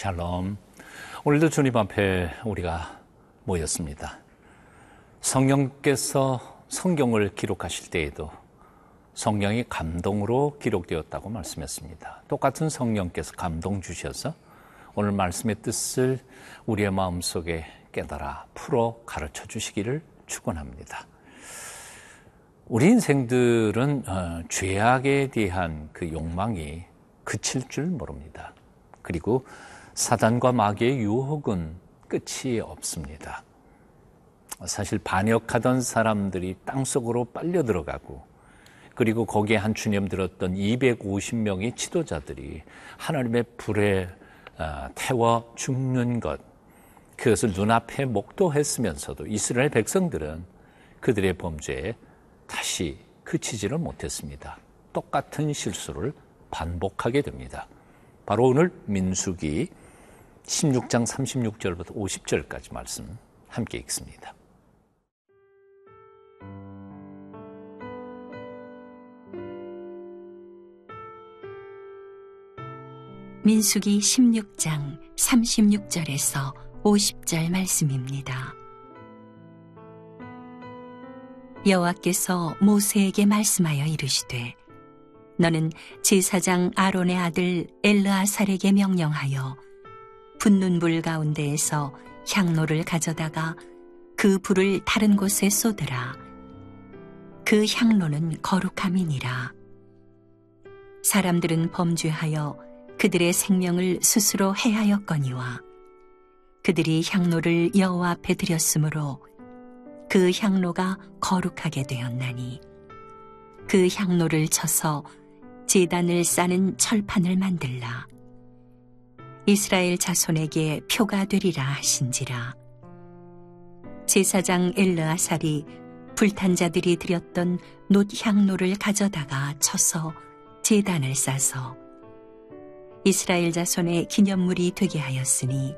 샬롬. 오늘도 주님 앞에 우리가 모였습니다. 성령께서 성경을 기록하실 때에도 성령이 감동으로 기록되었다고 말씀했습니다. 똑같은 성령께서 감동 주셔서 오늘 말씀의 뜻을 우리의 마음속에 깨달아 풀어 가르쳐 주시기를 축원합니다. 우리 인생들은 어, 죄악에 대한 그 욕망이 그칠 줄 모릅니다. 그리고 사단과 마귀의 유혹은 끝이 없습니다. 사실 반역하던 사람들이 땅 속으로 빨려 들어가고 그리고 거기에 한 주님 들었던 250명의 지도자들이 하나님의 불에 어, 태워 죽는 것 그것을 눈앞에 목도했으면서도 이스라엘 백성들은 그들의 범죄에 다시 그치지를 못했습니다. 똑같은 실수를 반복하게 됩니다. 바로 오늘 민수기 16장 36절부터 50절까지 말씀 함께 읽습니다. 민수기 16장 36절에서 50절 말씀입니다. 여호와께서 모세에게 말씀하여 이르시되 너는 제사장 아론의 아들 엘르아살에게 명령하여 붙는 불 가운데에서 향로를 가져다가 그 불을 다른 곳에 쏟으라. 그 향로는 거룩함이니라. 사람들은 범죄하여 그들의 생명을 스스로 해하였거니와 그들이 향로를 여호와 앞에 드렸으므로 그 향로가 거룩하게 되었나니 그 향로를 쳐서 제단을 싸는 철판을 만들라 이스라엘 자손에게 표가 되리라 하신지라. 제사장 엘르아살이 불탄 자들이 드렸던 놋 향로를 가져다가 쳐서 제단을 싸서 이스라엘 자손의 기념물이 되게 하였으니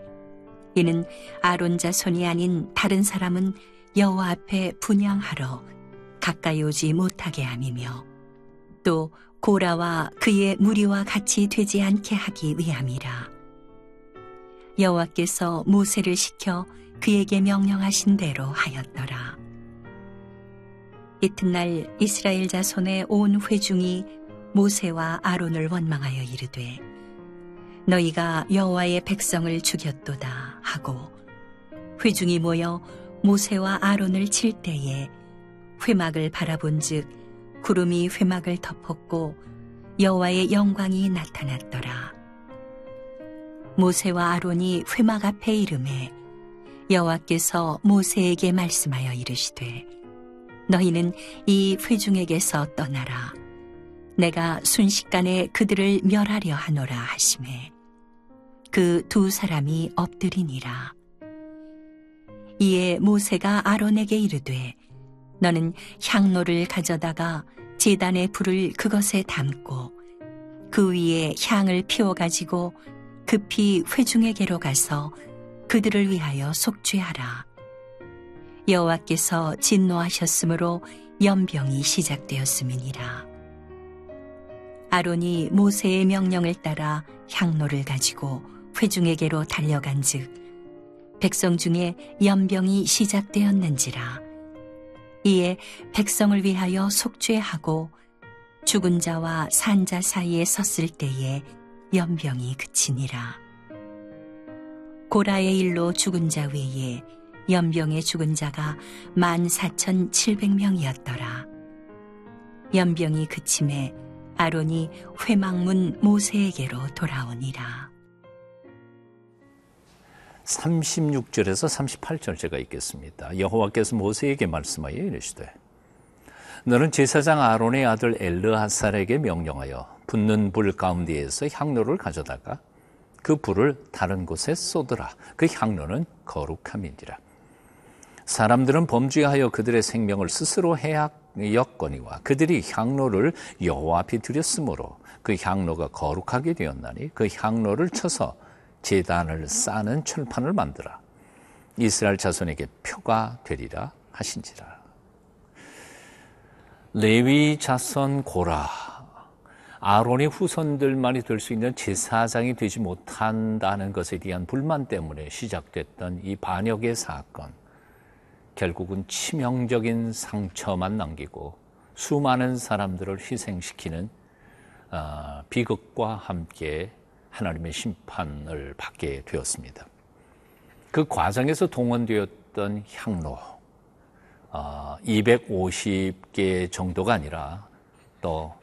이는 아론 자손이 아닌 다른 사람은 여호와 앞에 분양하러 가까이 오지 못하게 함이며 또 고라와 그의 무리와 같이 되지 않게 하기 위함이라 여호와께서 모세를 시켜 그에게 명령하신 대로 하였더라 이튿날 이스라엘 자손의 온 회중이 모세와 아론을 원망하여 이르되 너희가 여호와의 백성을 죽였도다 하고 회중이 모여 모세와 아론을 칠 때에 회막을 바라본즉 구름이 회막을 덮었고 여호와의 영광이 나타났더라. 모세와 아론이 회막 앞에 이름에 여호와께서 모세에게 말씀하여 이르시되 너희는 이 회중에게서 떠나라. 내가 순식간에 그들을 멸하려 하노라 하심에 그 두 사람이 엎드리니라. 이에 모세가 아론에게 이르되 너는 향로를 가져다가 제단의 불을 그것에 담고 그 위에 향을 피워 가지고 급히 회중에게로 가서 그들을 위하여 속죄하라. 여호와께서 진노하셨으므로 연병이 시작되었음이니라. 아론이 모세의 명령을 따라 향로를 가지고 회중에게로 달려간즉 백성 중에 연병이 시작되었는지라 이에 백성을 위하여 속죄하고 죽은 자와 산자 사이에 섰을 때에 연병이 그치니라 고라의 일로 죽은 자 외에 연병에 죽은 자가 만 사천 칠백 명이었더라 연병이 그침에 아론이 회막문 모세에게로 돌아오니라. 36절에서 38절 제가 읽겠습니다. 여호와께서 모세에게 말씀하여 이르시되 너는 제사장 아론의 아들 엘르하살에게 명령하여 붙는 불 가운데에서 향로를 가져다가 그 불을 다른 곳에 쏟으라. 그 향로는 거룩함이니라. 사람들은 범죄하여 그들의 생명을 스스로 해악였거니와 그들이 향로를 여호와 앞에 드렸으므로 그 향로가 거룩하게 되었나니 그 향로를 쳐서 제단을 쌓는 철판을 만들어 이스라엘 자손에게 표가 되리라 하신지라. 레위 자손 고라 아론의 후손들만이 될 수 있는 제사장이 되지 못한다는 것에 대한 불만 때문에 시작됐던 이 반역의 사건. 결국은 치명적인 상처만 남기고 수많은 사람들을 희생시키는 어, 비극과 함께 하나님의 심판을 받게 되었습니다. 그 과정에서 동원되었던 향로, 250개 어, 정도가 아니라 또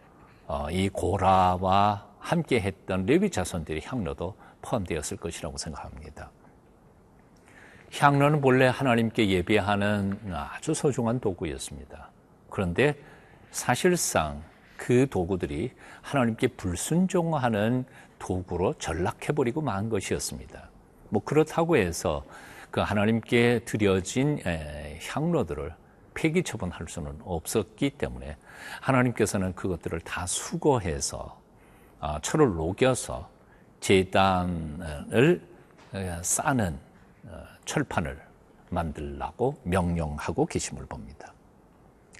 이 어, 고라와 함께 했던 레위 자손들의 향로도 포함되었을 것이라고 생각합니다. 향로는 본래 하나님께 예배하는 아주 소중한 도구였습니다. 그런데 사실상 그 도구들이 하나님께 불순종하는 도구로 전락해버리고 만 것이었습니다. 뭐 그렇다고 해서 그 하나님께 드려진 향로들을 폐기 처분할 수는 없었기 때문에 하나님께서는 그것들을 다 수거해서 아, 철을 녹여서 제단을 싸는 어, 철판을 만들라고 명령하고 계심을 봅니다.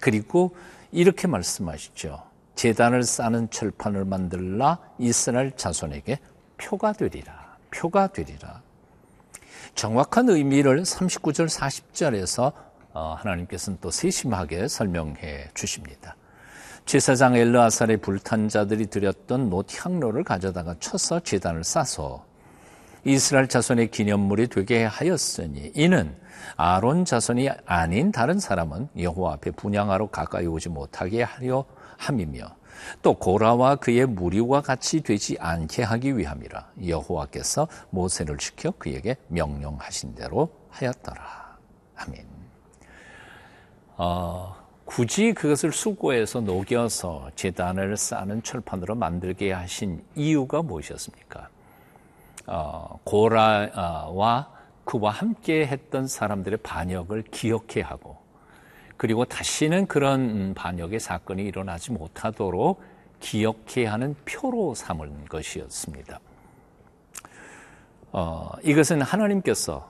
그리고 이렇게 말씀하시죠. 재단을 싸는 철판을 만들라 이스라엘 자손에게 표가 되리라. 표가 되리라. 정확한 의미를 39절 40절에서 어, 하나님께서는 또 세심하게 설명해 주십니다. 제사장 엘르아살의 불탄 자들이 드렸던 노 향로를 가져다가 쳐서 재단을 싸서 이스라엘 자손의 기념물이 되게 하였으니 이는 아론 자손이 아닌 다른 사람은 여호와 앞에 분양하러 가까이 오지 못하게 하려 함이며 또 고라와 그의 무리와 같이 되지 않게 하기 위함이라 여호와께서 모세를 시켜 그에게 명령하신 대로 하였더라. 아멘. 어, 굳이 그것을 수고해서 녹여서 재단을 쌓는 철판으로 만들게 하신 이유가 무엇이었습니까? 어, 고라와 그와 함께 했던 사람들의 반역을 기억해 하고 그리고 다시는 그런 반역의 사건이 일어나지 못하도록 기억해 하는 표로 삼은 것이었습니다. 어, 이것은 하나님께서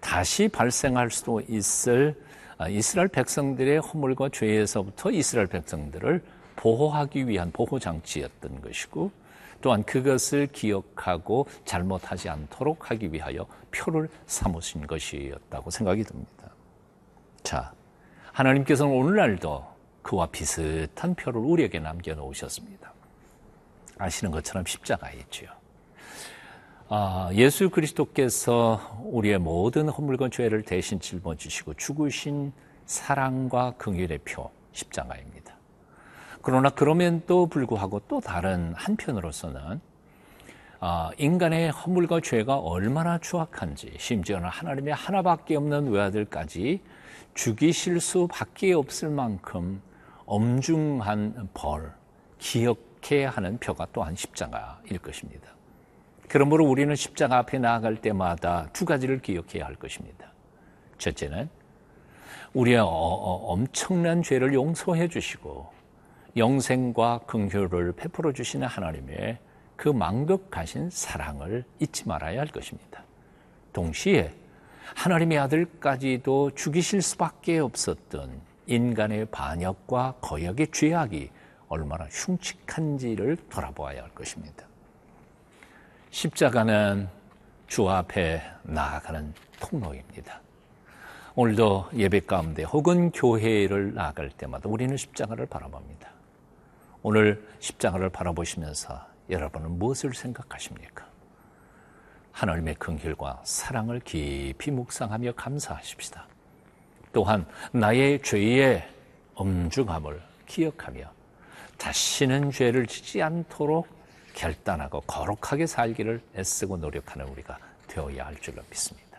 다시 발생할 수도 있을 아, 이스라엘 백성들의 허물과 죄에서부터 이스라엘 백성들을 보호하기 위한 보호 장치였던 것이고 또한 그것을 기억하고 잘못하지 않도록 하기 위하여 표를 삼으신 것이었다고 생각이 듭니다. 자, 하나님께서는 오늘날도 그와 비슷한 표를 우리에게 남겨 놓으셨습니다. 아시는 것처럼 십자가에 있지요. 아, 예수 그리스도께서 우리의 모든 허물과 죄를 대신 짊어지시고 죽으신 사랑과 긍휼의 표 십자가입니다. 그러나 그럼에도 불구하고 또 다른 한편으로서는 아, 인간의 허물과 죄가 얼마나 추악한지 심지어는 하나님의 하나밖에 없는 외아들까지 죽이실 수밖에 없을 만큼 엄중한 벌, 기억해야 하는 표가 또한 십자가일 것입니다. 그러므로 우리는 십자가 앞에 나아갈 때마다 두 가지를 기억해야 할 것입니다. 첫째는 우리의 어, 어, 엄청난 죄를 용서해 주시고 영생과 긍휼을 베풀어 주시는 하나님의 그 망극하신 사랑을 잊지 말아야 할 것입니다. 동시에 하나님의 아들까지도 죽이실 수밖에 없었던 인간의 반역과 거역의 죄악이 얼마나 흉측한지를 돌아보아야 할 것입니다. 십자가는 주 앞에 나아가는 통로입니다. 오늘도 예배 가운데 혹은 교회를 나아갈 때마다 우리는 십자가를 바라봅니다. 오늘 십자가를 바라보시면서 여러분은 무엇을 생각하십니까? 하나님의 긍휼과 사랑을 깊이 묵상하며 감사하십시다. 또한 나의 죄의 엄중함을 기억하며 다시는 죄를 지지 않도록 결단하고 거룩하게 살기를 애쓰고 노력하는 우리가 되어야 할 줄로 믿습니다.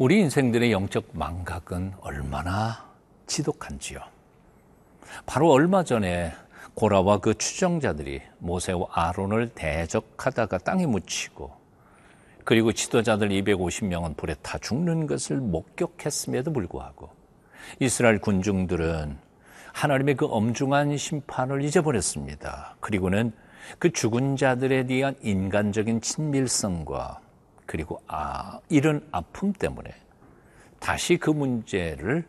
우리 인생들의 영적 망각은 얼마나 지독한지요. 바로 얼마 전에 고라와 그 추정자들이 모세와 아론을 대적하다가 땅에 묻히고 그리고 지도자들 250명은 불에 타 죽는 것을 목격했음에도 불구하고 이스라엘 군중들은 하나님의 그 엄중한 심판을 잊어버렸습니다. 그리고는 그 죽은 자들에 대한 인간적인 친밀성과 그리고 아, 이런 아픔 때문에 다시 그 문제를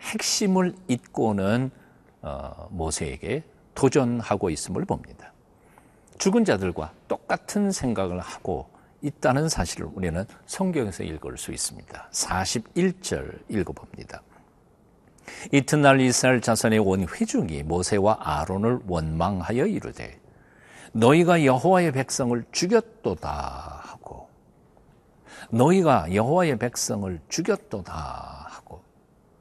핵심을 잇고는 어, 모세에게 도전하고 있음을 봅니다. 죽은 자들과 똑같은 생각을 하고 있다는 사실을 우리는 성경에서 읽을 수 있습니다. 41절 읽어봅니다. 이튿날 이스라엘 자손의 온 회중이 모세와 아론을 원망하여 이르되 너희가 여호와의 백성을 죽였도다 하고 너희가 여호와의 백성을 죽였도다 하고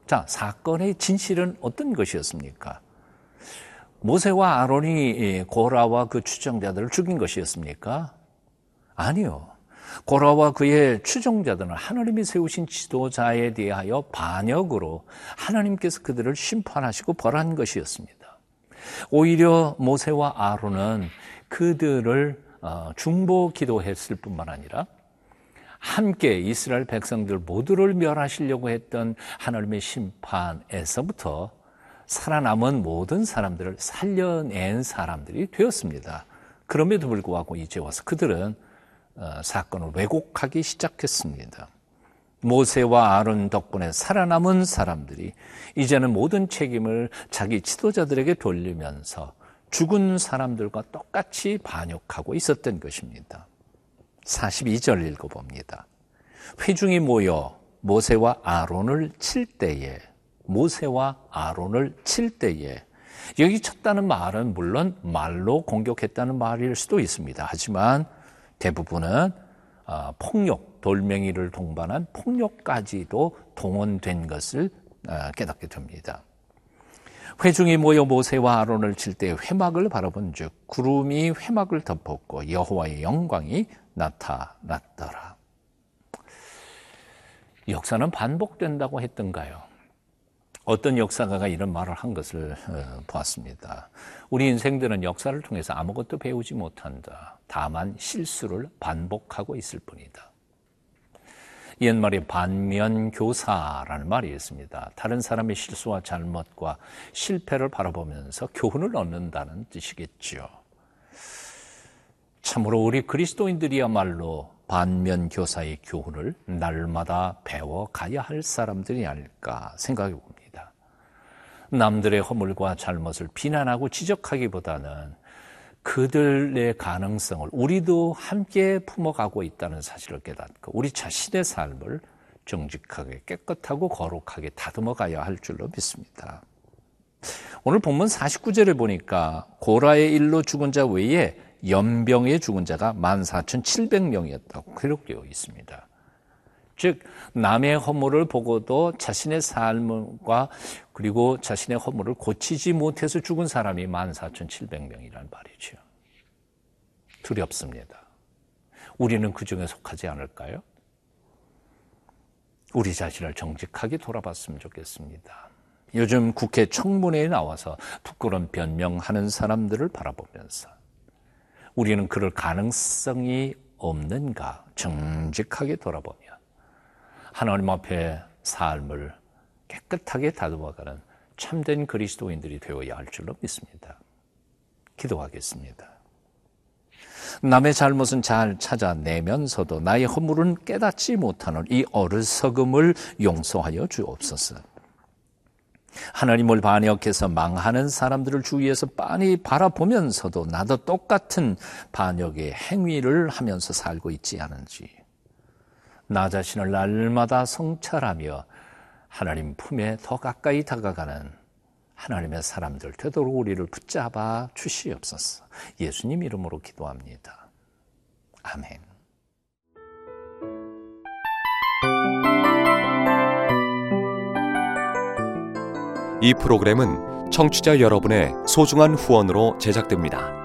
자 사건의 진실은 어떤 것이었습니까? 모세와 아론이 고라와 그 추정자들을 죽인 것이었습니까? 아니요. 고라와 그의 추종자들은 하나님이 세우신 지도자에 대하여 반역으로 하나님께서 그들을 심판하시고 벌한 것이었습니다. 오히려 모세와 아론은 그들을 어, 중보 기도했을 뿐만 아니라 함께 이스라엘 백성들 모두를 멸하시려고 했던 하나님의 심판에서부터 살아남은 모든 사람들을 살려낸 사람들이 되었습니다. 그럼에도 불구하고 이제 와서 그들은 어, 사건을 왜곡하기 시작했습니다. 모세와 아론 덕분에 살아남은 사람들이 이제는 모든 책임을 자기 지도자들에게 돌리면서 죽은 사람들과 똑같이 반역하고 있었던 것입니다. 42절 읽어봅니다. 회중이 모여 모세와 아론을 칠 때에 모세와 아론을 칠 때에 여기 쳤다는 말은 물론 말로 공격했다는 말일 수도 있습니다. 하지만 대부분은 어, 폭력, 돌멩이를 동반한 폭력까지도 동원된 것을 어, 깨닫게 됩니다. 회중이 모여 모세와 아론을 칠 때 회막을 바라본즉 구름이 회막을 덮었고 여호와의 영광이 나타났더라. 역사는 반복된다고 했던가요? 어떤 역사가가 이런 말을 한 것을 어, 보았습니다. 우리 인생들은 역사를 통해서 아무것도 배우지 못한다. 다만 실수를 반복하고 있을 뿐이다. 옛말에 반면교사라는 말이 있습니다. 다른 사람의 실수와 잘못과 실패를 바라보면서 교훈을 얻는다는 뜻이겠죠. 참으로 우리 그리스도인들이야말로 반면교사의 교훈을 날마다 배워가야 할 사람들이 아닐까 생각해 봅니다. 남들의 허물과 잘못을 비난하고 지적하기보다는 그들의 가능성을 우리도 함께 품어가고 있다는 사실을 깨닫고 우리 자신의 삶을 정직하게 깨끗하고 거룩하게 다듬어 가야 할 줄로 믿습니다. 오늘 본문 49절에 보니까 고라의 일로 죽은 자 외에 연병에 죽은 자가 14,700명이었다고 기록되어 있습니다. 즉 남의 허물을 보고도 자신의 삶과 그리고 자신의 허물을 고치지 못해서 죽은 사람이 14,700명이란 말이죠. 두렵습니다. 우리는 그 중에 속하지 않을까요? 우리 자신을 정직하게 돌아봤으면 좋겠습니다. 요즘 국회 청문회에 나와서 부끄러운 변명하는 사람들을 바라보면서 우리는 그럴 가능성이 없는가 정직하게 돌아보며 하나님 앞에 삶을 깨끗하게 다듬어가는 참된 그리스도인들이 되어야 할 줄로 믿습니다. 기도하겠습니다. 남의 잘못은 잘 찾아내면서도 나의 허물은 깨닫지 못하는 이 어리석음을 용서하여 주옵소서. 하나님을 반역해서 망하는 사람들을 주위에서 빤히 바라보면서도 나도 똑같은 반역의 행위를 하면서 살고 있지 않은지 나 자신을 날마다 성찰하며 하나님 품에 더 가까이 다가가는 하나님의 사람들 되도록 우리를 붙잡아 주시옵소서. 예수님 이름으로 기도합니다. 아멘. 이 프로그램은 청취자 여러분의 소중한 후원으로 제작됩니다.